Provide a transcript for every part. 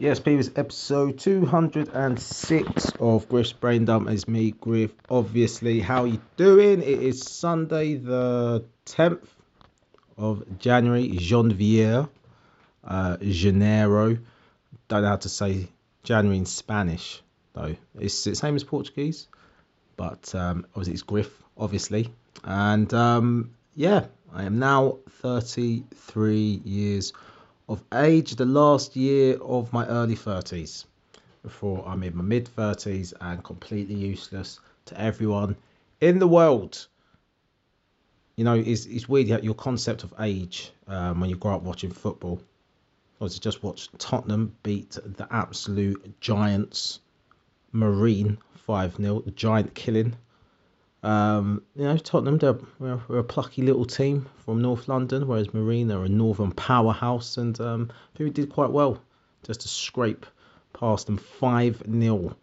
Yes, previous episode 206 of Griff's Brain Dump is me, Griff. Obviously, how you doing? It is Sunday, the 10th of January, Janvier, uh, Janeiro. Don't know how to say January in Spanish, though. It's the same as Portuguese, but um, obviously it's Griff, obviously. And um, yeah, I am now 33 years of age, the last year of my early 30s, before I'm in my mid 30s and completely useless to everyone in the world. You know, it's, it's weird your concept of age um, when you grow up watching football. I was just watched Tottenham beat the absolute giants, Marine 5 0, the giant killing. Um, you know, Tottenham, they're, we're, a plucky little team from North London, whereas Marine are a northern powerhouse, and um, I think we did quite well just to scrape past them 5 0.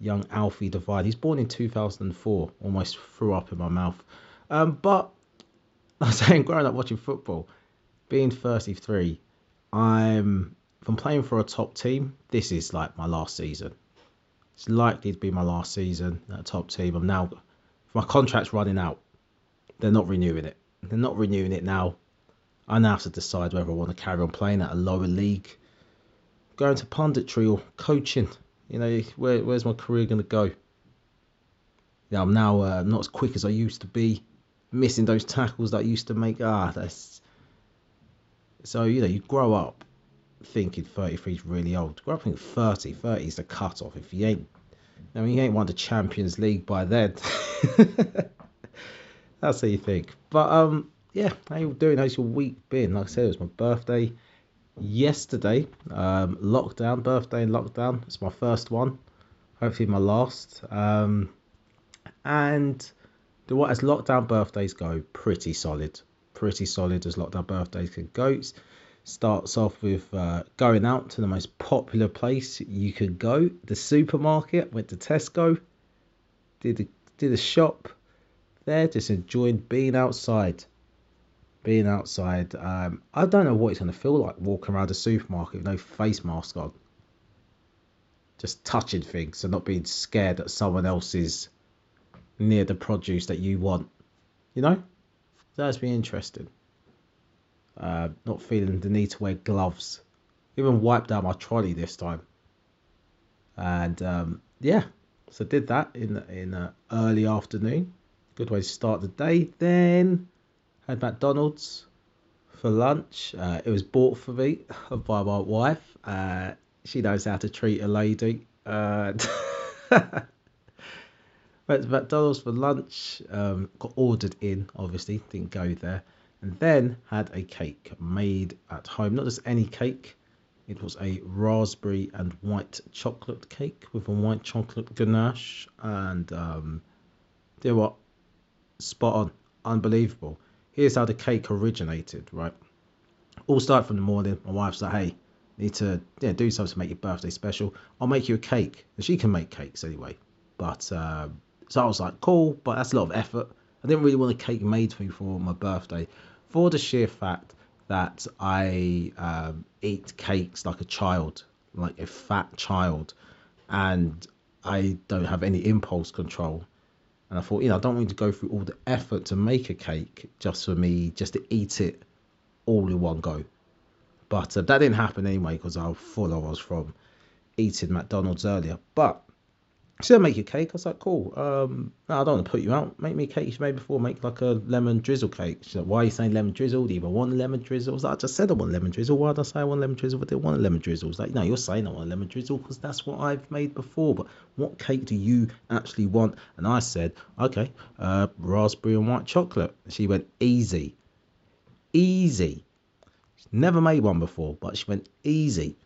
Young Alfie Devine. He's born in 2004, almost threw up in my mouth. Um, but I was saying, growing up watching football, being 33, I'm from playing for a top team. This is like my last season. It's likely to be my last season at a top team. I'm now my contract's running out. They're not renewing it. They're not renewing it now. I now have to decide whether I want to carry on playing at a lower league, going to punditry or coaching. You know, where, where's my career going to go? Yeah, I'm now uh, not as quick as I used to be, missing those tackles that I used to make. Ah, that's so you know you grow up thinking 33 is really old. Grow up thinking 30, 30 is the cut off. If you ain't I mean, he ain't won the Champions League by then. That's how you think. But um, yeah, how you doing? How's your week been? Like I said, it was my birthday yesterday. Um, lockdown, birthday in lockdown. It's my first one. Hopefully my last. Um, and the what as lockdown birthdays go, pretty solid. Pretty solid as lockdown birthdays can go starts off with uh, going out to the most popular place you could go, the supermarket. Went to Tesco, did a, did a shop there, just enjoying being outside. Being outside, um, I don't know what it's gonna feel like walking around a supermarket with no face mask on. Just touching things and not being scared that someone else is near the produce that you want. You know, that's be interesting. Uh, not feeling the need to wear gloves. Even wiped out my trolley this time. And um, yeah, so did that in in uh, early afternoon. Good way to start the day. Then had McDonald's for lunch. Uh, it was bought for me by my wife. Uh, she knows how to treat a lady. Uh, went to McDonald's for lunch. Um, got ordered in, obviously, didn't go there and then had a cake made at home. Not just any cake, it was a raspberry and white chocolate cake with a white chocolate ganache. And um, know what? Spot on. Unbelievable. Here's how the cake originated, right? All start from the morning. My wife's like, hey, need to yeah, do something to make your birthday special. I'll make you a cake. And she can make cakes anyway. But uh, so I was like, cool, but that's a lot of effort. I didn't really want a cake made for me for my birthday for the sheer fact that I um, eat cakes like a child, like a fat child, and I don't have any impulse control. And I thought, you know, I don't want to go through all the effort to make a cake just for me, just to eat it all in one go. But uh, that didn't happen anyway because how full I was from eating McDonald's earlier. But she said, make you a cake. I was like, cool. Um, no, I don't want to put you out. Make me a cake she made before. Make like a lemon drizzle cake. She's like, why are you saying lemon drizzle? Do you even want lemon drizzle? I was like, I just said I want lemon drizzle. Why did I say I want lemon drizzle? But they want lemon drizzle. It's like, no, you're saying I want lemon drizzle because that's what I've made before. But what cake do you actually want? And I said, okay, uh, raspberry and white chocolate. She went, easy. Easy. She's never made one before, but she went, easy.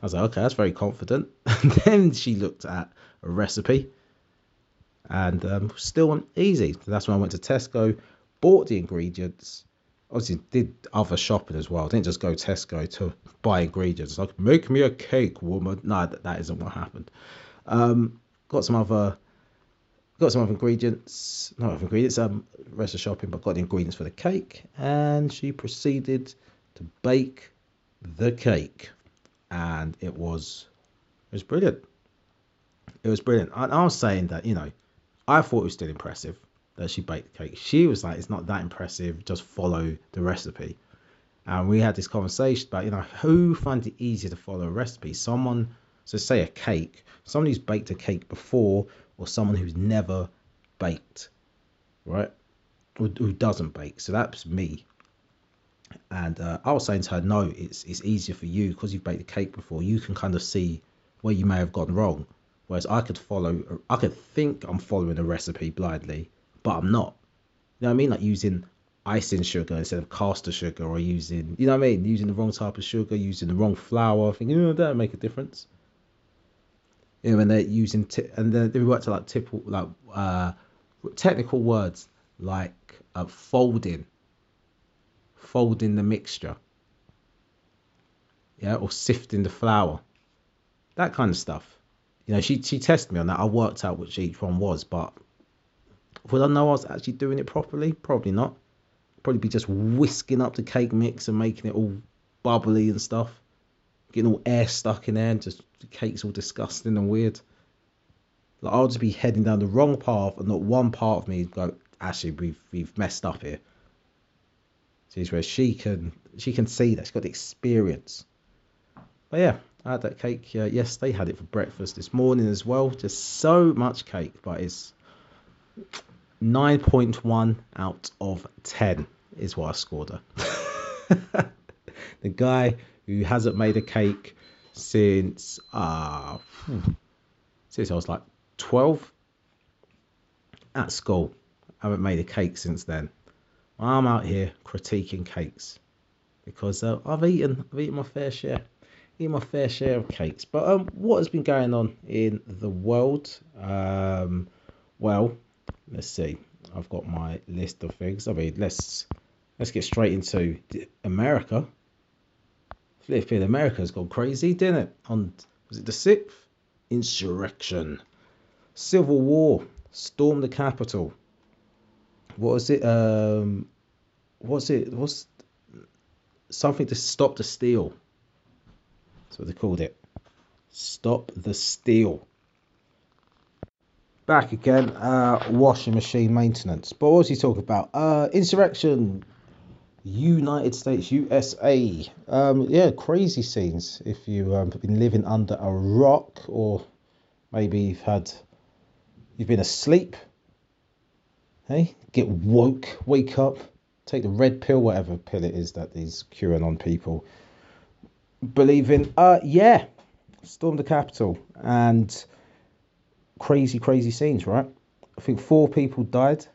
I was like, okay, that's very confident. And then she looked at recipe and um, still easy. So that's when I went to Tesco, bought the ingredients. Obviously, did other shopping as well. I didn't just go Tesco to buy ingredients. Like, make me a cake, woman. No, that, that isn't what happened. Um, got some other, got some other ingredients. Not other ingredients. Um, rest of shopping, but got the ingredients for the cake. And she proceeded to bake the cake. and it was it was brilliant. It was brilliant. And I was saying that you know, I thought it was still impressive that she baked the cake. She was like, it's not that impressive. Just follow the recipe. And we had this conversation about you know who finds it easier to follow a recipe. Someone, so say a cake, someone who's baked a cake before, or someone who's never baked, right? Or who doesn't bake. So that's me. And uh, I was saying to her, no, it's it's easier for you because you've baked the cake before. You can kind of see where you may have gone wrong. Whereas I could follow, I could think I'm following a recipe blindly, but I'm not. You know what I mean? Like using icing sugar instead of caster sugar, or using, you know what I mean? Using the wrong type of sugar, using the wrong flour. Thinking, know, that'll make a difference. You know, when they're using, t- and then they worked to like typical, like uh, technical words like uh, folding folding the mixture, yeah, or sifting the flour, that kind of stuff. You know, she she tested me on that. I worked out which each one was, but would I know I was actually doing it properly? Probably not. Probably be just whisking up the cake mix and making it all bubbly and stuff, getting all air stuck in there, and just the cake's all disgusting and weird. Like I'll just be heading down the wrong path, and not one part of me go, actually, we've we've messed up here. She's where she can she can see that she's got the experience. But yeah, Had that cake uh, they Had it for breakfast this morning as well. Just so much cake, but it's nine point one out of ten is what I scored her. the guy who hasn't made a cake since uh since I was like twelve at school. I haven't made a cake since then. I'm out here critiquing cakes because uh, I've eaten I've eaten my fair share, eaten my fair share of cakes. But um, what has been going on in the world? Um, well, let's see. I've got my list of things. I mean, let's let's get straight into America. Flipping America's gone crazy, didn't it? On was it the sixth? Insurrection, civil war, storm the Capitol. what was it? Um, what's it? What's something to stop the steal? That's what they called it. Stop the steal. Back again, uh, washing machine maintenance. But what was he talking about? Uh, insurrection, United States, USA. Um, yeah, crazy scenes. If you um, been living under a rock, or maybe you've had, you've been asleep Hey, get woke, wake up, take the red pill, whatever pill it is that these QAnon people believe in. Uh, yeah, storm the Capitol and crazy, crazy scenes, right? I think four people died,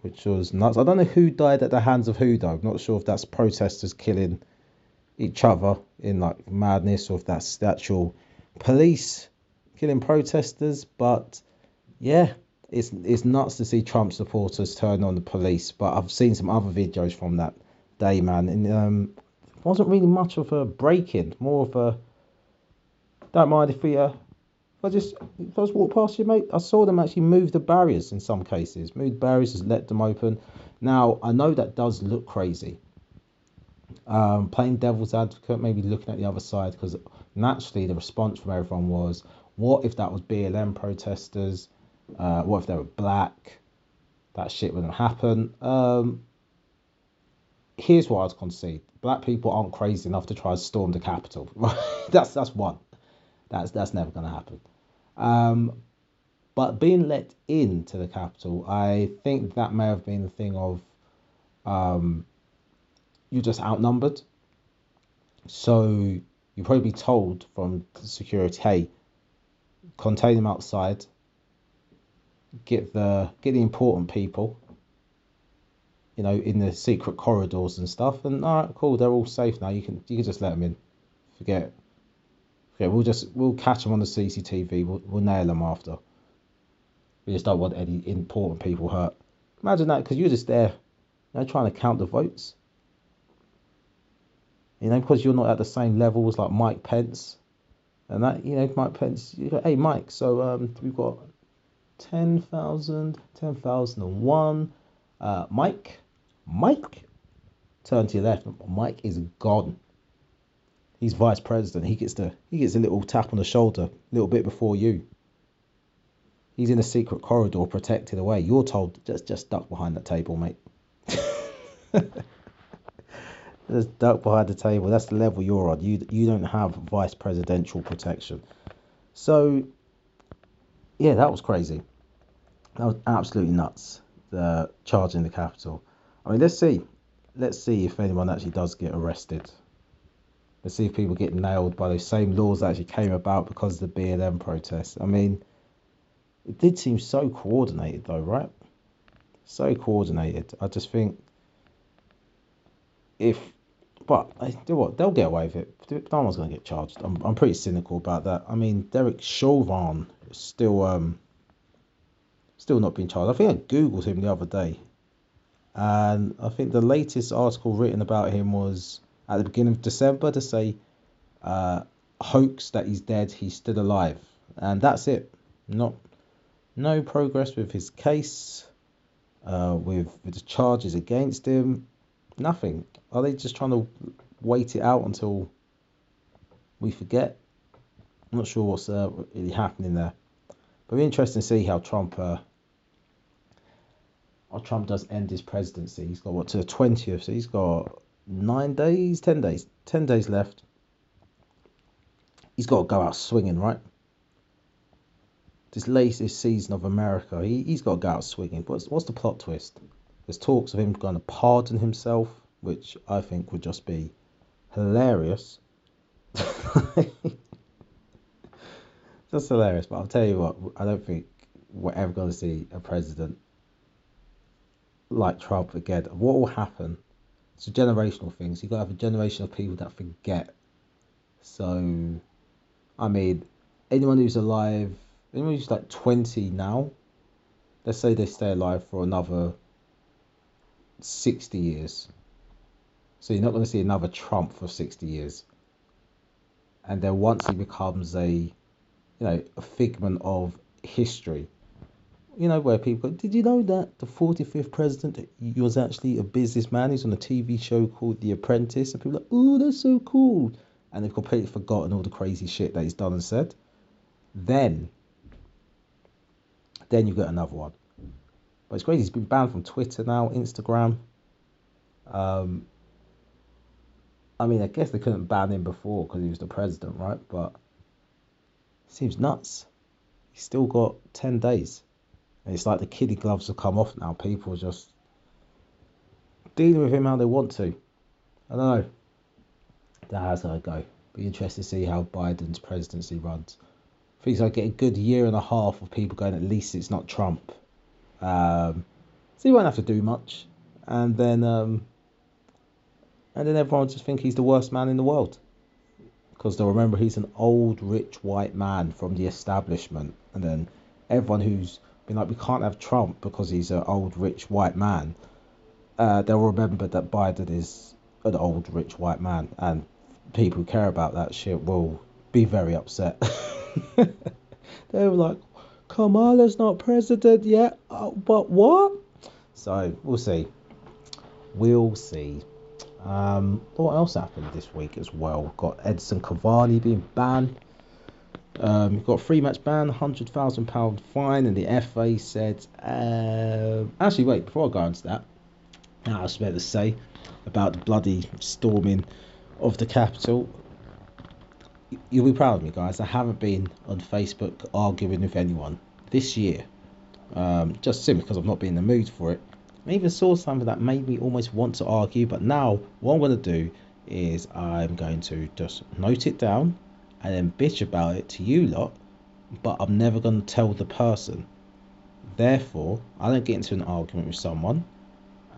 which was nuts. I don't know who died at the hands of who, though. I'm not sure if that's protesters killing each other in like madness or if that's the actual police killing protesters, but yeah, it's it's nuts to see Trump supporters turn on the police. But I've seen some other videos from that day, man, and um, wasn't really much of a break-in, more of a don't mind if we uh, if I just if I just walk past you, mate. I saw them actually move the barriers in some cases, move barriers, just let them open. Now I know that does look crazy. Um, playing devil's advocate, maybe looking at the other side, because naturally the response from everyone was, what if that was BLM protesters? Uh, what if they were black? That shit wouldn't happen. Um, here's what I'd concede: black people aren't crazy enough to try to storm the Capitol. that's that's one. That's that's never going to happen. Um, but being let into the Capitol, I think that may have been the thing of um, you're just outnumbered. So you probably told from security, hey, contain them outside, get the get the important people you know in the secret corridors and stuff and all right cool they're all safe now. You can you can just let them in. Forget forget we'll just we'll catch them on the cctv we'll, we'll nail them after. We just don't want any important people hurt. Imagine that because you're just there you know trying to count the votes. You know because you're not at the same level as like mike pence. And that you know mike pence you go hey mike so um we've got 10,000, 10,001. Uh, Mike, Mike, turn to your left. Mike is gone. He's vice president. He gets the he gets a little tap on the shoulder, a little bit before you. He's in a secret corridor, protected away. You're told just just duck behind that table, mate. just duck behind the table. That's the level you're on. You you don't have vice presidential protection. So yeah, that was crazy. That was absolutely nuts. The charge in the Capitol. I mean, let's see. Let's see if anyone actually does get arrested. Let's see if people get nailed by those same laws that actually came about because of the BLM protests. I mean, it did seem so coordinated, though, right? So coordinated. I just think if, but I do what they'll get away with it. No one's going to get charged. I'm, I'm pretty cynical about that. I mean, Derek Chauvin still um still not being charged. I think I googled him the other day, and I think the latest article written about him was at the beginning of December to say uh, hoax that he's dead, he's still alive, and that's it. Not no progress with his case, uh, with, with the charges against him. Nothing. Are they just trying to wait it out until we forget? I'm not sure what's uh, really happening there. But it'll be interesting to see how Trump uh, how Trump does end his presidency. He's got what to the twentieth, so he's got nine days, ten days, ten days left. He's got to go out swinging, right? This latest season of America, he, he's got to go out swinging. What's, what's the plot twist? There's talks of him going to pardon himself, which I think would just be hilarious. That's hilarious, but I'll tell you what, I don't think we're ever going to see a president like Trump again. What will happen it's a generational thing. So you've got to have a generation of people that forget. So, I mean, anyone who's alive, anyone who's like 20 now, let's say they stay alive for another 60 years. So you're not going to see another Trump for 60 years. And then once he becomes a, you know, a figment of history, you know, where people did you know that the 45th president was actually a businessman? He's on a TV show called The Apprentice. And people are like, oh, that's so cool. And they've completely forgotten all the crazy shit that he's done and said. Then, then you get another one. But it's crazy. He's been banned from Twitter now, Instagram. Um, I mean, I guess they couldn't ban him before because he was the president, right? But seems nuts. He's still got 10 days. It's like the kiddie gloves have come off now. People are just dealing with him how they want to. I don't know. That's how it go. Be interested to see how Biden's presidency runs. I think I get a good year and a half of people going. At least it's not Trump. Um, so he won't have to do much, and then um, and then everyone just think he's the worst man in the world because they'll remember he's an old rich white man from the establishment, and then everyone who's been like, we can't have Trump because he's an old rich white man. Uh, they'll remember that Biden is an old rich white man, and people who care about that shit will be very upset. they were like, Kamala's not president yet, uh, but what? So we'll see. We'll see. Um, what else happened this week as well? Got Edson Cavani being banned um, got three match ban, hundred thousand pound fine, and the FA said. Uh, actually, wait before I go into that, I was about to say about the bloody storming of the capital. You'll be proud of me, guys. I haven't been on Facebook arguing with anyone this year, um, just simply because I've not been in the mood for it. I even saw something that made me almost want to argue, but now what I'm going to do is I'm going to just note it down and then bitch about it to you lot, but I'm never going to tell the person. Therefore, I don't get into an argument with someone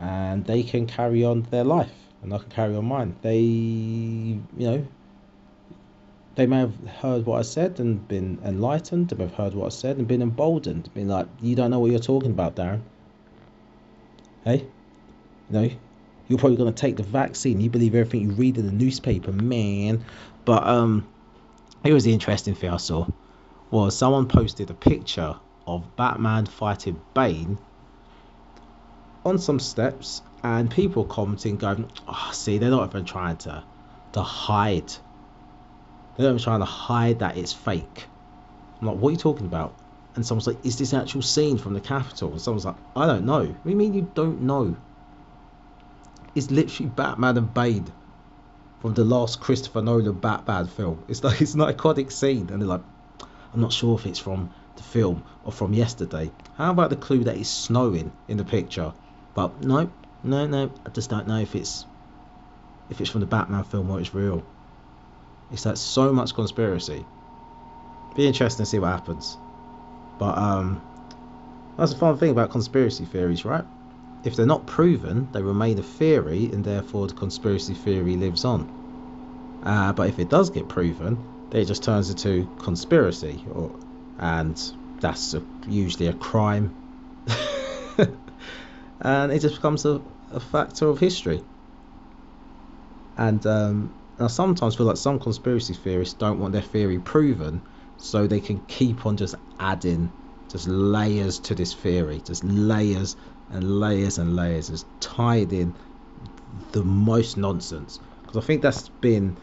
and they can carry on their life and I can carry on mine. They, you know, they may have heard what I said and been enlightened, they may have heard what I said and been emboldened, been like, you don't know what you're talking about, Darren. Hey? You know, you're probably going to take the vaccine. You believe everything you read in the newspaper, man. But, um, here was the interesting thing I saw was someone posted a picture of Batman fighting Bane on some steps, and people commenting, going, "Oh, see, they're not even trying to to hide They're not trying to hide that it's fake. I'm like, what are you talking about? And someone's like, is this an actual scene from the Capitol? And someone's like, I don't know. What do you mean you don't know? It's literally Batman and Bane from the last Christopher Nolan Batman film. It's like it's an iconic scene, and they're like, I'm not sure if it's from the film or from yesterday. How about the clue that it's snowing in the picture? But no, no, no. I just don't know if it's if it's from the Batman film or it's real. It's like so much conspiracy. Be interesting to see what happens. But um, that's the fun thing about conspiracy theories, right? If they're not proven, they remain a theory, and therefore the conspiracy theory lives on. Uh, but if it does get proven, then it just turns into conspiracy, or and that's a, usually a crime, and it just becomes a, a factor of history. And um, I sometimes feel like some conspiracy theorists don't want their theory proven, so they can keep on just adding just layers to this theory, just layers and layers and layers, just tied in the most nonsense. Because I think that's been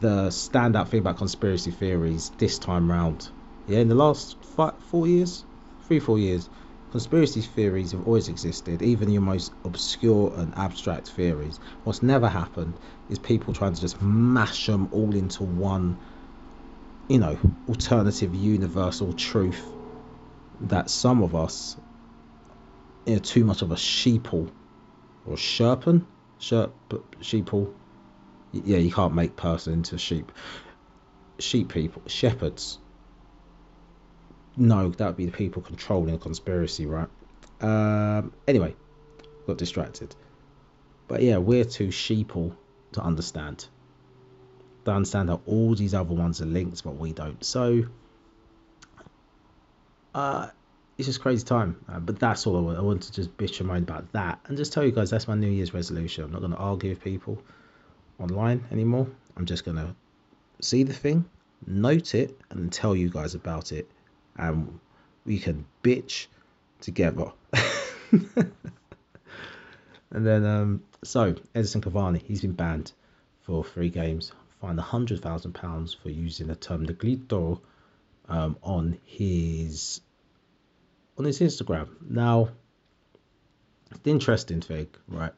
the standout thing about conspiracy theories this time round. Yeah, in the last five, four years, three, four years, conspiracy theories have always existed, even your most obscure and abstract theories. What's never happened is people trying to just mash them all into one, you know, alternative universal truth that some of us are too much of a sheeple or sherpan, sherp, sheeple. Yeah, you can't make person into sheep. Sheep people, shepherds no, that would be the people controlling a conspiracy, right? Um, anyway, got distracted. But yeah, we're too sheeple to understand. To understand how all these other ones are linked, but we don't. So, uh, it's just crazy time. Uh, but that's all I want. I want to just bitch and moan about that and just tell you guys that's my New Year's resolution. I'm not going to argue with people online anymore. I'm just going to see the thing, note it, and tell you guys about it and we can bitch together. and then, um, so Edison Cavani, he's been banned for three games, fined a hundred thousand pounds for using the term negrito um, on his on his Instagram. Now, it's the interesting thing, right?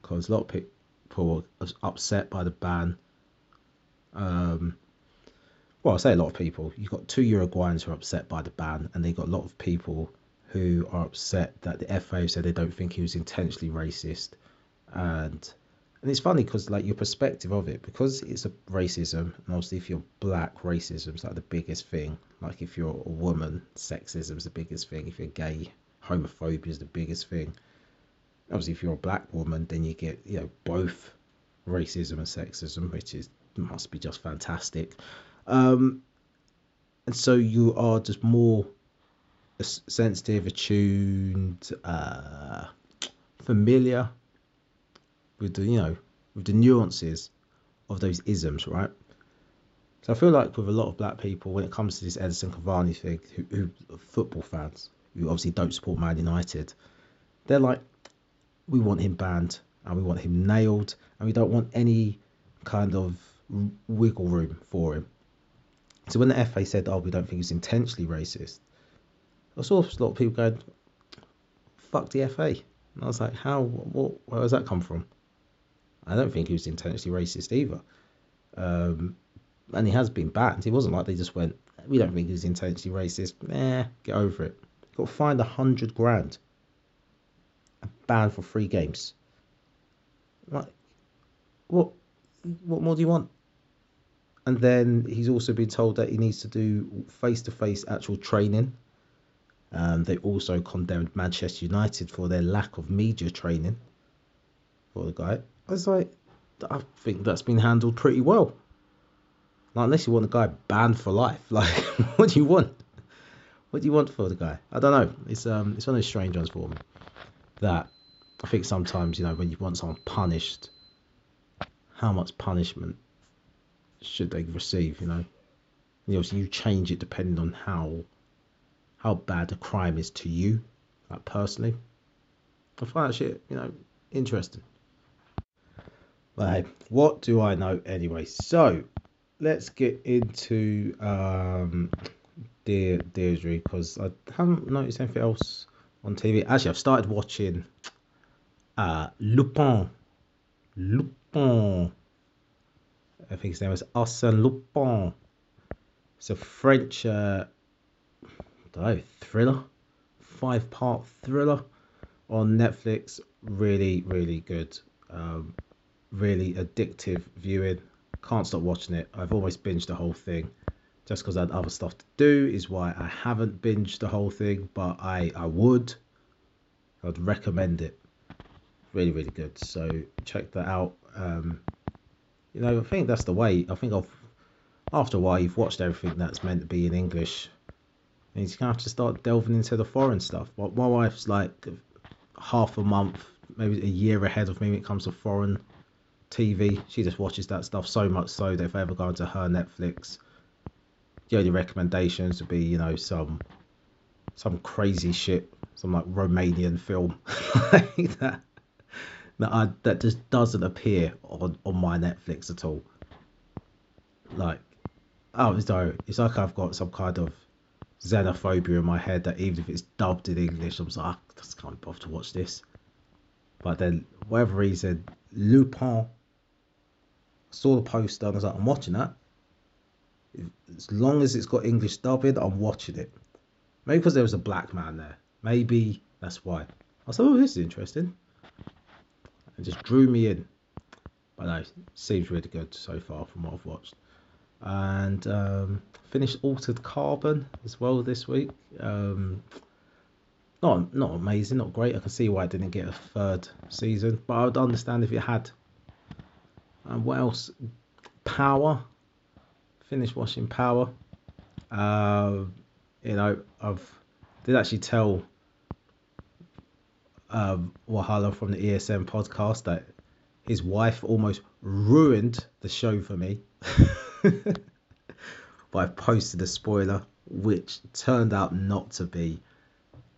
Because a lot of people are upset by the ban. Um, well, I say a lot of people. You've got two Uruguayans who are upset by the ban, and they got a lot of people who are upset that the FA said they don't think he was intentionally racist, and and it's funny because like your perspective of it, because it's a racism, and obviously if you're black, racism is like the biggest thing. Like if you're a woman, sexism is the biggest thing. If you're gay, homophobia is the biggest thing. Obviously, if you're a black woman, then you get you know both racism and sexism, which is must be just fantastic. Um, and so you are just more sensitive, attuned, uh, familiar with the you know with the nuances of those isms, right? So I feel like with a lot of black people, when it comes to this Edison Cavani thing, who, who football fans who obviously don't support Man United, they're like, we want him banned and we want him nailed, and we don't want any kind of wiggle room for him. So when the FA said, "Oh, we don't think he's intentionally racist," I saw a lot of people going, "Fuck the FA," and I was like, "How? What? Where does that come from?" I don't think he was intentionally racist either. Um, and he has been banned. It wasn't like they just went, "We don't think he's intentionally racist." Nah, get over it. Got fined a hundred grand. Banned for three games. Like, what? What more do you want? and then he's also been told that he needs to do face-to-face actual training. Um, they also condemned Manchester United for their lack of media training for the guy. I was like, I think that's been handled pretty well. Like, unless you want the guy banned for life, like, what do you want? What do you want for the guy? I don't know. It's um, it's one of those strange ones for me. That I think sometimes you know when you want someone punished, how much punishment should they receive, you know. And you change it depending on how how bad the crime is to you, like personally. I find that shit, you know, interesting. But hey, what do I know anyway? So let's get into um, Dear Deirdre because I haven't noticed anything else on TV. Actually, I've started watching uh, Lupin. Lupin. I think his name is Arsène Lupin. It's a French, uh, know, thriller, five part thriller on Netflix. Really, really good. Um, really addictive viewing. Can't stop watching it. I've almost binged the whole thing just because I had other stuff to do, is why I haven't binged the whole thing, but I, I would. I'd recommend it. Really, really good. So check that out. Um, you know, I think that's the way. I think I've, after a while, you've watched everything that's meant to be in English. And you're going to have to start delving into the foreign stuff. But my wife's like half a month, maybe a year ahead of me when it comes to foreign TV. She just watches that stuff so much so that if I ever go into her Netflix, the only recommendations would be, you know, some some crazy shit, some like Romanian film like that that I, that just doesn't appear on on my Netflix at all. Like, oh, so it's like I've got some kind of xenophobia in my head that even if it's dubbed in English, I'm like, ah, I just can't bother to watch this. But then, whatever reason, Lupin saw the poster and I was like, I'm watching that. As long as it's got English dubbing, I'm watching it. Maybe because there was a black man there. Maybe that's why. I was like, oh, this is interesting. It just drew me in. But no, seems really good so far from what I've watched. And um, finished Altered Carbon as well this week. Um, not not amazing, not great. I can see why it didn't get a third season, but I would understand if it had. And what else? Power. Finished watching Power. Uh, you know, I've did actually tell um, Wahala from the ESM podcast that his wife almost ruined the show for me. but I posted a spoiler, which turned out not to be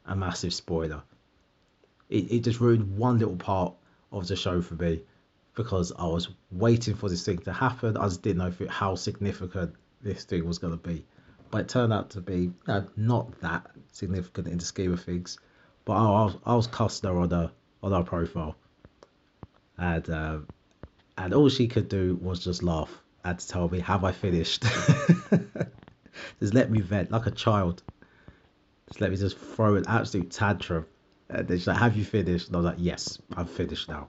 a massive spoiler. It, it just ruined one little part of the show for me because I was waiting for this thing to happen. I just didn't know it, how significant this thing was going to be. But it turned out to be not that significant in the scheme of things. But I, was, I was cussing her on her, on her profile. And, uh, and all she could do was just laugh and tell me, Have I finished? just let me vent like a child. Just let me just throw an absolute tantrum. And then she's like, Have you finished? And I was like, Yes, I've finished now.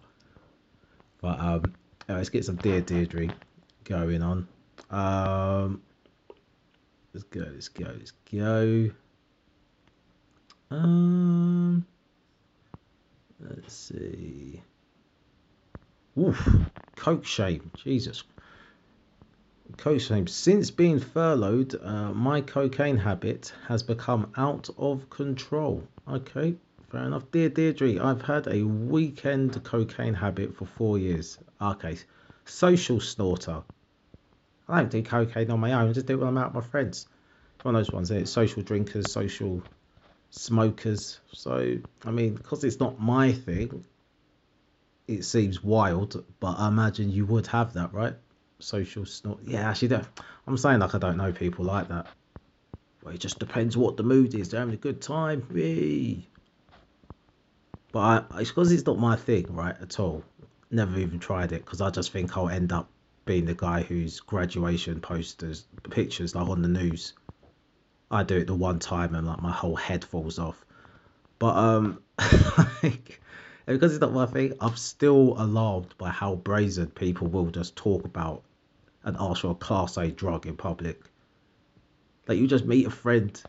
But um, let's get some Dear Deirdre going on. Um, let's go, let's go, let's go. Um, let's see. Oof, coke shame, Jesus. Coke shame. Since being furloughed, uh, my cocaine habit has become out of control. Okay, fair enough. Dear Deirdre, I've had a weekend cocaine habit for four years. Okay, social snorter. I don't do cocaine on my own. I just do it when I'm out with my friends. One of those ones. It's social drinkers, social smokers. So, I mean, because it's not my thing, it seems wild, but I imagine you would have that, right? Social snort. Yeah, actually. I'm saying like I don't know people like that. Well, it just depends what the mood is. They're having a good time. Me. But I, it's because it's not my thing, right, at all. Never even tried it because I just think I'll end up being the guy whose graduation posters, pictures, like on the news I do it the one time and like my whole head falls off. But um, like, because it's not my thing, I'm still alarmed by how brazen people will just talk about and ask for a class A drug in public. Like you just meet a friend,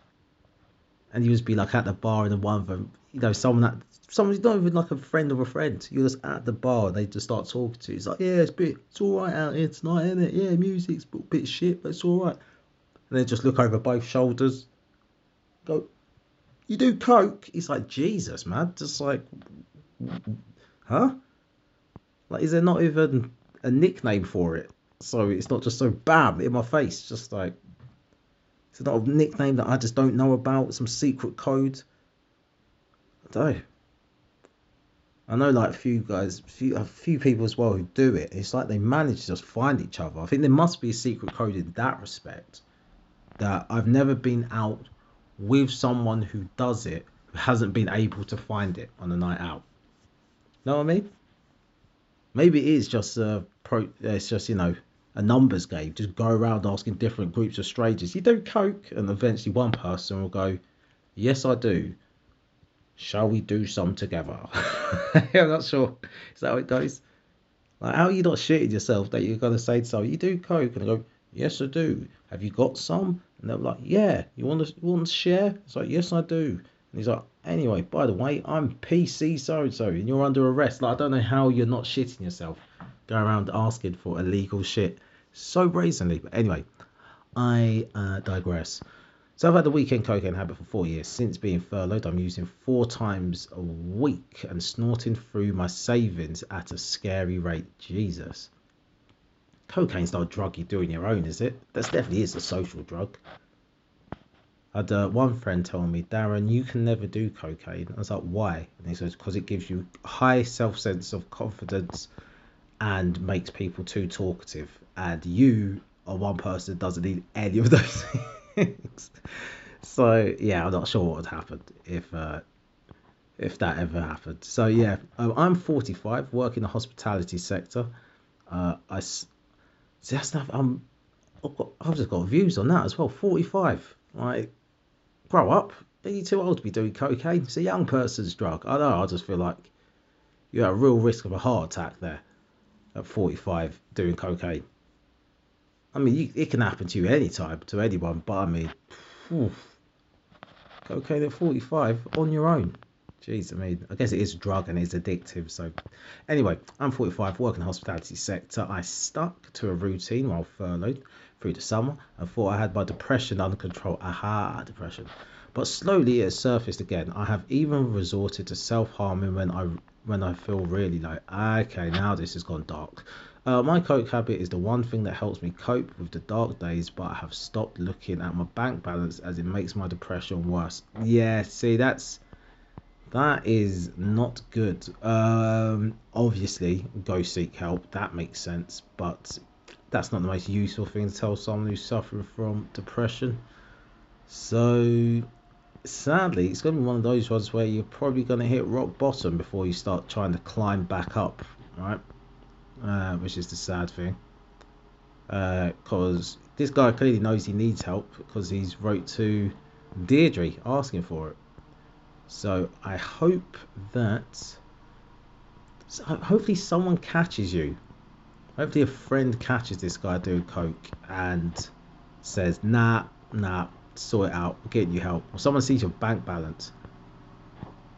and you just be like at the bar, and one of them, you know, someone that someone's not even like a friend of a friend. You're just at the bar, and they just start talking to you. It's like, yeah, it's bit, it's all right out here tonight, isn't it? Yeah, music's a bit shit, but it's all right and then just look over both shoulders. Go, you do coke? He's like, Jesus, man. Just like, huh? Like, is there not even a nickname for it? So it's not just so bam in my face. Just like, it's a nickname that I just don't know about. Some secret code. I don't know. I know like a few guys, few, a few people as well who do it. It's like they manage to just find each other. I think there must be a secret code in that respect. That I've never been out with someone who does it who hasn't been able to find it on a night out. Know what I mean? Maybe it is just a pro. It's just you know a numbers game. Just go around asking different groups of strangers. You do coke, and eventually one person will go, "Yes, I do." Shall we do some together? I'm not sure. Is that how it goes? Like, how are you not shitting yourself that you're gonna say to someone, "You do coke," and they go, "Yes, I do." Have you got some? And they're like, "Yeah." You want to want to share? It's like, "Yes, I do." And he's like, "Anyway, by the way, I'm PC so and so, and you're under arrest." Like, I don't know how you're not shitting yourself, going around asking for illegal shit so brazenly. But anyway, I uh, digress. So I've had the weekend cocaine habit for four years. Since being furloughed, I'm using four times a week and snorting through my savings at a scary rate. Jesus. Cocaine's not a drug you do on your own, is it? That definitely is a social drug. I had uh, one friend tell me, Darren, you can never do cocaine. I was like, why? And he says, because it gives you high self sense of confidence and makes people too talkative. And you are one person that doesn't need any of those things. so yeah, I'm not sure what would happen if uh, if that ever happened. So yeah, um, I'm 45, work in the hospitality sector. Uh, I see that's not, I'm I've, just got views on that as well. 45, like grow up. Are you too old to be doing cocaine? It's a young person's drug. I know. I just feel like you're at a real risk of a heart attack there at 45 doing cocaine. I mean, you, it can happen to you anytime, to anyone, but I mean, oof, cocaine at 45 on your own. Jeez, I mean, I guess it is a drug and it's addictive. So, anyway, I'm 45, work in the hospitality sector. I stuck to a routine while furloughed through the summer and thought I had my depression under control. Aha, depression. But slowly it surfaced again. I have even resorted to self-harming when I when I feel really like, okay, now this has gone dark. Uh, my coke habit is the one thing that helps me cope with the dark days, but I have stopped looking at my bank balance as it makes my depression worse. Yeah, see, that's that is not good. Um, obviously, go seek help. That makes sense, but that's not the most useful thing to tell someone who's suffering from depression. So, sadly, it's going to be one of those ones where you're probably going to hit rock bottom before you start trying to climb back up, right? uh, which is the sad thing. Because uh, this guy clearly knows he needs help because he's wrote to Deirdre asking for it. So I hope that so hopefully someone catches you. Hopefully a friend catches this guy doing coke and says, "Nah, nah, sort it out. get you help." Or someone sees your bank balance.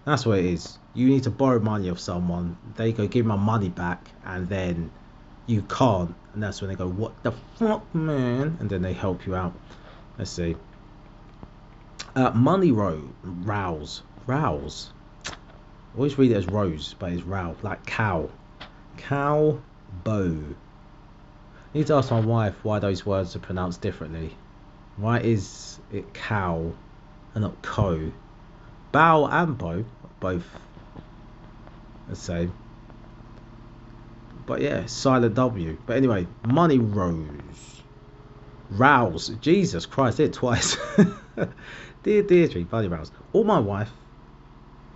That's what it is you need to borrow money of someone they go give my money back and then you can't and that's when they go what the fuck man and then they help you out let's see uh, money row rows, rows. I always read it as rose but it's row like cow cow bow I need to ask my wife why those words are pronounced differently why is it cow and not co bow and bow both the same. But yeah, silent W. But anyway, money rose. Rouse. Jesus Christ, did twice. Dear Deirdre, bloody rouse. All my wife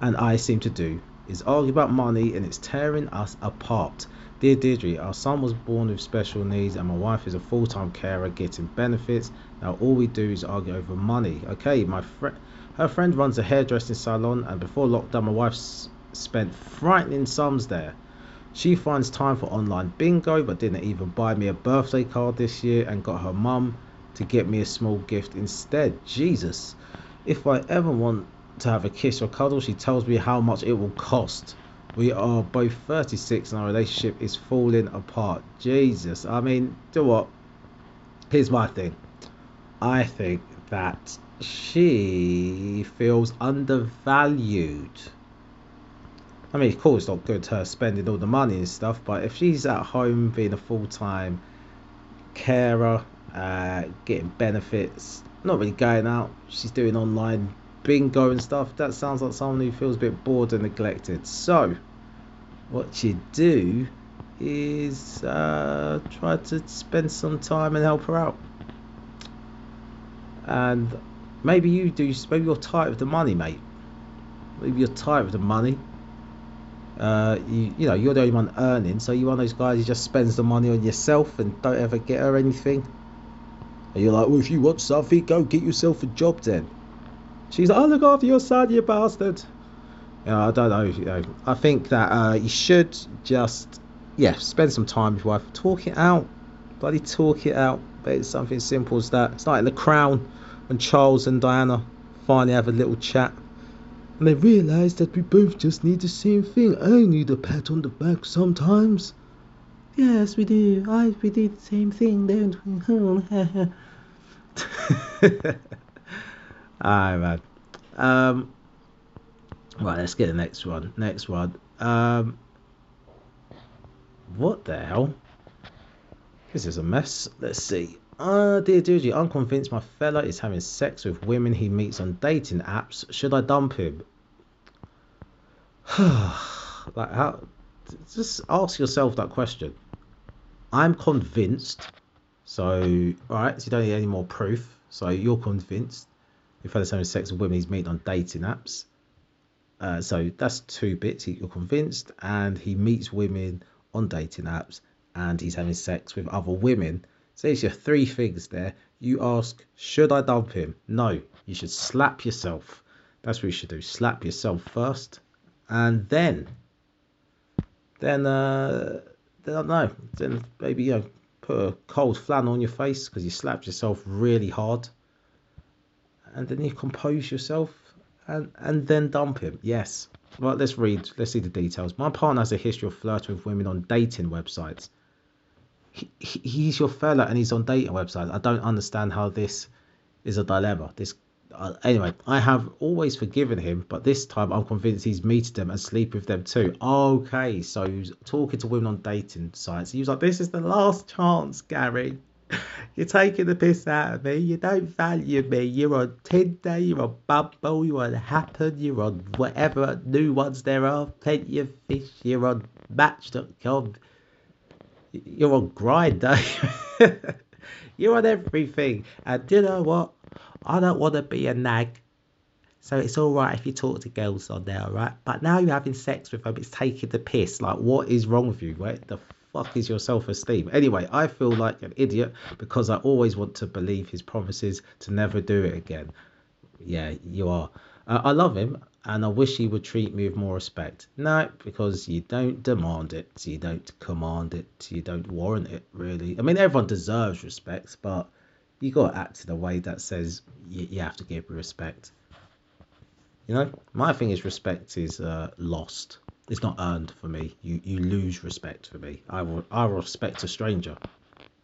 and I seem to do is argue about money and it's tearing us apart. Dear Deirdre, our son was born with special needs and my wife is a full-time carer getting benefits. Now all we do is argue over money. Okay, my friend her friend runs a hairdressing salon and before lockdown my wife's spent frightening sums there. She finds time for online bingo but didn't even buy me a birthday card this year and got her mum to get me a small gift instead. Jesus. If I ever want to have a kiss or cuddle, she tells me how much it will cost. We are both 36 and our relationship is falling apart. Jesus. I mean, do what? Here's my thing. I think that she feels undervalued I mean, of course, it's not good her spending all the money and stuff, but if she's at home being a full time carer, uh, getting benefits, not really going out, she's doing online bingo and stuff, that sounds like someone who feels a bit bored and neglected. So, what you do is uh, try to spend some time and help her out. And maybe you do, maybe you're tight with the money, mate. Maybe you're tight with the money. Uh, you, you know, you're the only one earning, so you're one of those guys who just spends the money on yourself and don't ever get her anything. And you're like, well, if you want something, go get yourself a job then. She's like, oh, look after your son, you bastard. You know, I don't know. You know, I think that uh, you should just, yeah, spend some time with your wife, talk it out, bloody talk it out. But it's something simple as that. It's like The Crown when Charles and Diana finally have a little chat. And they realise that we both just need the same thing. I need a pat on the back sometimes. Yes, we do. I we do the same thing, don't we? Alright, man. Um, right, let's get the next one. Next one. Um, what the hell? This is a mess. Let's see. Uh, dear Doogie, I'm convinced my fella is having sex with women he meets on dating apps. Should I dump him? like how? Just ask yourself that question. I'm convinced. So, alright, so you don't need any more proof. So you're convinced. Your fella's having sex with women he's meeting on dating apps. Uh, so that's two bits. You're convinced, and he meets women on dating apps, and he's having sex with other women so there's your three things there. You ask, should I dump him? No, you should slap yourself. That's what you should do. Slap yourself first, and then, then, uh, then I don't know. Then maybe you know, put a cold flannel on your face because you slapped yourself really hard, and then you compose yourself, and and then dump him. Yes. Well, let's read. Let's see the details. My partner has a history of flirting with women on dating websites he, he's your fella and he's on dating websites. I don't understand how this is a dilemma. This uh, anyway, I have always forgiven him, but this time I'm convinced he's meeting them and sleep with them too. Okay, so talking to women on dating sites. He was like, "This is the last chance, Gary. You're taking the piss out of me. You don't value me. You're on Tinder. You're on Bumble. You're on Happn. You're on whatever new ones there are. Plenty of fish. You're on Match.com you're on Grindr, you're on everything. And you know what? I don't want to be a nag. So it's all right if you talk to girls on there, all right? But now you're having sex with them, it's taking the piss. Like, what is wrong with you? What the fuck is your self-esteem? Anyway, I feel like an idiot because I always want to believe his promises to never do it again. Yeah, you are. Uh, I love him and I wish he would treat me with more respect. No, because you don't demand it, you don't command it, you don't warrant it, really. I mean, everyone deserves respect, but you got to act in a way that says you, you have to give respect. You know, my thing is respect is uh, lost. It's not earned for me. You you lose respect for me. I will I respect a stranger.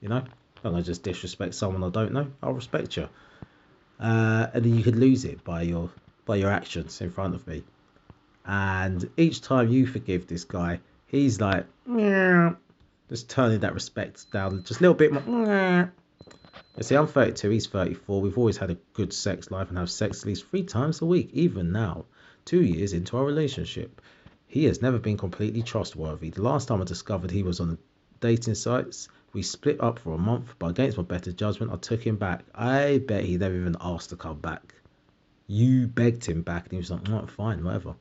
You know, and I just disrespect someone I don't know. I'll respect you. Uh, and then you could lose it by your by your actions in front of me. And each time you forgive this guy, he's like, just turning that respect down just a little bit more. You see, I'm 32, he's 34. We've always had a good sex life and have sex at least three times a week, even now, two years into our relationship. He has never been completely trustworthy. The last time I discovered he was on dating sites, we split up for a month, but against my better judgment, I took him back. I bet he never even asked to come back. You begged him back, and he was like, "Right, fine, whatever."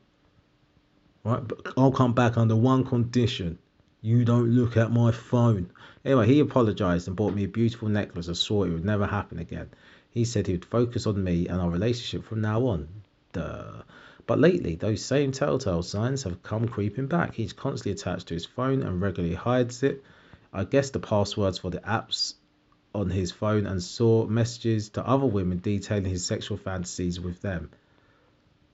Right, but I'll come back under one condition: you don't look at my phone. Anyway, he apologized and bought me a beautiful necklace. I swore it would never happen again. He said he would focus on me and our relationship from now on. Duh. But lately, those same telltale signs have come creeping back. He's constantly attached to his phone and regularly hides it. I guess the passwords for the apps on his phone and saw messages to other women detailing his sexual fantasies with them.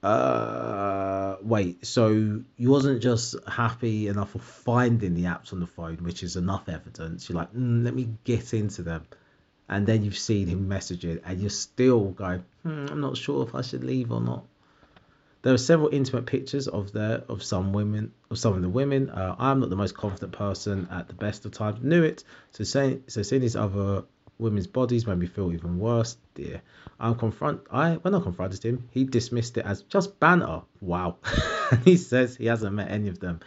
Uh, wait, so you wasn't just happy enough of finding the apps on the phone, which is enough evidence. You're like, mm, let me get into them. And then you've seen him messaging, and you're still going, hmm, I'm not sure if I should leave or not. There are several intimate pictures of the of some women of some of the women. Uh, I'm not the most confident person at the best of times. Knew it. So saying so seeing these other women's bodies made me feel even worse. Dear, I'm confront. I when I confronted him, he dismissed it as just banter. Wow. he says he hasn't met any of them.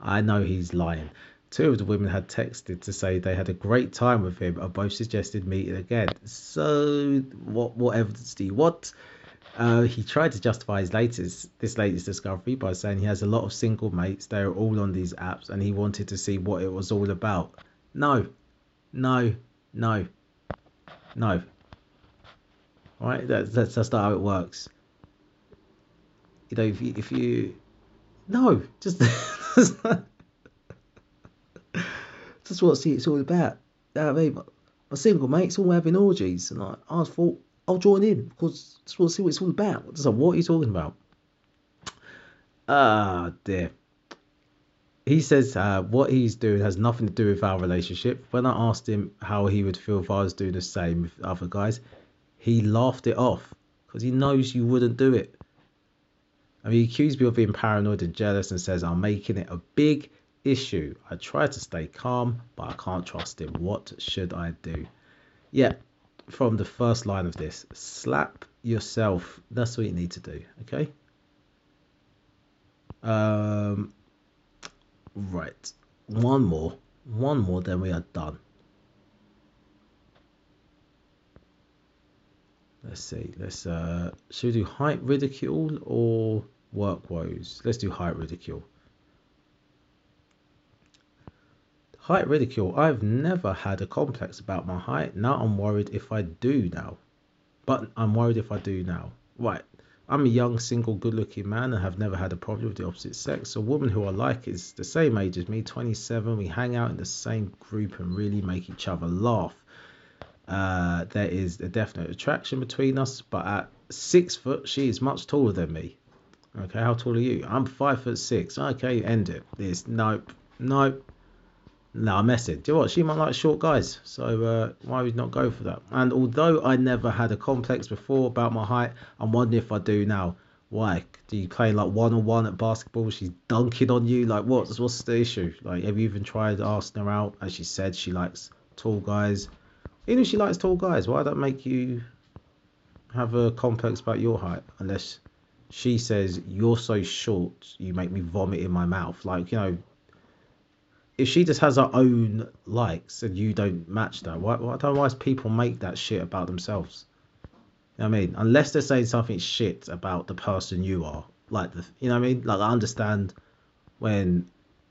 I know he's lying. Two of the women had texted to say they had a great time with him and both suggested meeting again. So, what what evidence do you want? Uh, he tried to justify his latest this latest discovery by saying he has a lot of single mates. They are all on these apps, and he wanted to see what it was all about. No, no, no, no. All right, that's that's, that's not how it works. You know, if you, if you no, just just what see it's all about. You I mean? My single mates all having orgies, and I, I thought I'll join in because just want to see what it's all about. Just like, what are you talking about? Ah, dear. He says uh, what he's doing has nothing to do with our relationship. When I asked him how he would feel if I was doing the same with other guys, he laughed it off because he knows you wouldn't do it. I mean, he accused me of being paranoid and jealous and says I'm making it a big issue. I try to stay calm, but I can't trust him. What should I do? Yeah, from the first line of this slap yourself. That's what you need to do, okay? Um, right. One more. One more, then we are done. Let's see. Let's uh should we do height ridicule or work woes? Let's do height ridicule. Height ridicule. I've never had a complex about my height. Now I'm worried if I do now. But I'm worried if I do now. Right. I'm a young, single, good looking man and have never had a problem with the opposite sex. A woman who I like is the same age as me, 27. We hang out in the same group and really make each other laugh. Uh, there is a definite attraction between us, but at six foot, she is much taller than me. Okay, how tall are you? I'm five foot six. Okay, end it. This nope, nope, no, I'm messing. Do you know what? She might like short guys, so uh, why would you not go for that? And although I never had a complex before about my height, I'm wondering if I do now. Why? Do you play like one on one at basketball? She's dunking on you. Like, what's what's the issue? Like, have you even tried asking her out? As she said, she likes tall guys. Even if she likes tall guys, why that make you have a complex about your height? Unless she says you're so short, you make me vomit in my mouth. Like, you know, if she just has her own likes and you don't match that, why, why don't why people make that shit about themselves? You know I mean, unless they're saying something shit about the person you are, like the, you know what I mean? Like I understand when,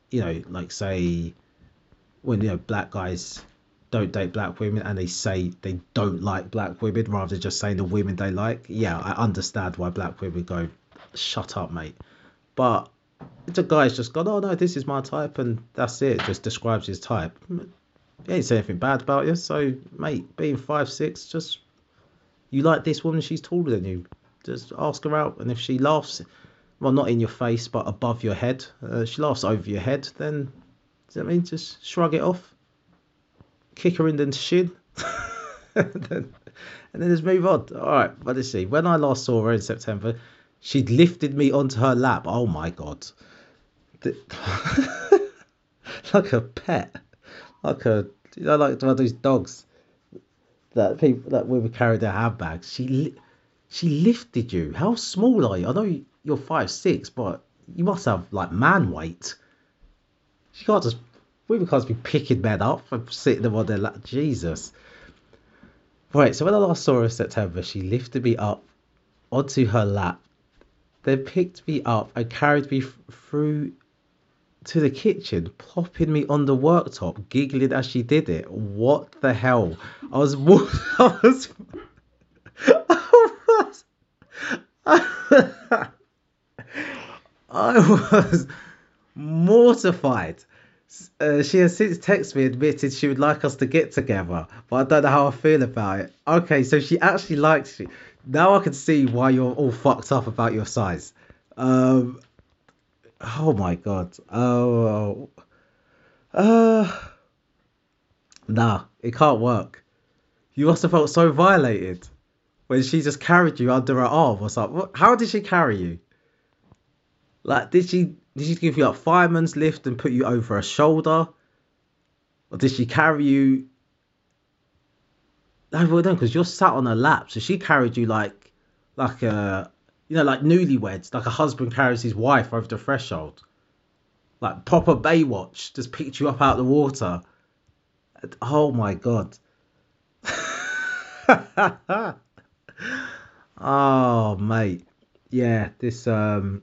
you know, like say, when you know black guys don't date black women and they say they don't like black women rather than just saying the women they like. Yeah, I understand why black women go, shut up, mate. But it's a guy's just gone, oh no, this is my type, and that's it. Just describes his type. He ain't saying anything bad about you. So, mate, being five six, just you like this woman, she's taller than you. Just ask her out, and if she laughs, well, not in your face, but above your head, uh, she laughs over your head, then does that mean just shrug it off, kick her in the shin, and, then, and then just move on. All right, let's see. When I last saw her in September, she'd lifted me onto her lap. Oh my god. like a pet, like a you know, like one of those dogs that people that women carry their handbags. She she lifted you. How small are you? I know you're five six, but you must have like man weight. She can't just women can't be picking men up and sitting them on their lap. Jesus. Right, so when I last saw her in September, she lifted me up onto her lap, then picked me up and carried me through to the kitchen, plopping me on the worktop, giggling as she did it. What the hell? I was, I was, I was, I was mortified. Uh, she has since texted me admitted she would like us to get together, but I don't know how I feel about it. Okay, so she actually likes you. Now I can see why you're all fucked up about your size. Um, Oh my god. Oh. Uh. Nah, it can't work. You must have felt so violated when she just carried you under her arm or something. How did she carry you? Like, did she did she give you a fireman's lift and put you over her shoulder, or did she carry you? No, well, no, because you're sat on her lap, so she carried you like like a you know, like newlyweds, like a husband carries his wife over the threshold. like proper Baywatch, just picked you up out of the water. Oh my god. oh mate, yeah, this um.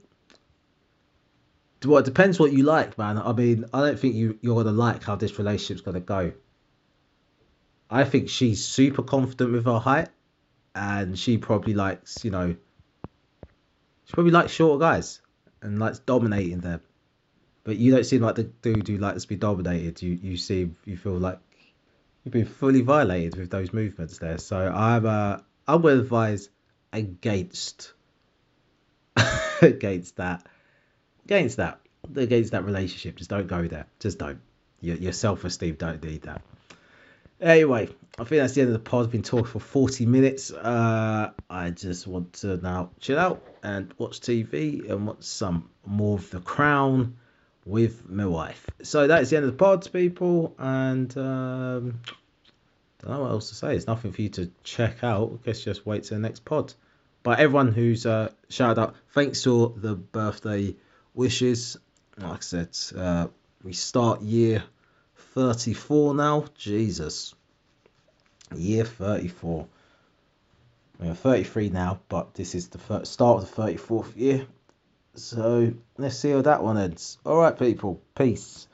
Well, it depends what you like, man. I mean, I don't think you you're gonna like how this relationship's gonna go. I think she's super confident with her height, and she probably likes, you know, she probably likes shorter guys and likes dominating them. But you don't seem like the dude who likes to be dominated. You you seem you feel like you've been fully violated with those movements there. So I'm uh I'm gonna advise against against that against that against that relationship. Just don't go there. Just don't. Your your self esteem don't need that. Anyway, I think that's the end of the pod. Been talking for 40 minutes. Uh, I just want to now chill out and watch TV and watch some more of The Crown with my wife. So that's the end of the pods, people. And um, don't know what else to say. There's nothing for you to check out. I guess just wait till the next pod. But everyone who's uh, shouted out, thanks for the birthday wishes. Like I said, uh, we start year 34 now. Jesus. Year 34. We're 33 now, but this is the start of the 34th year. So let's see how that one ends. All right, people. Peace.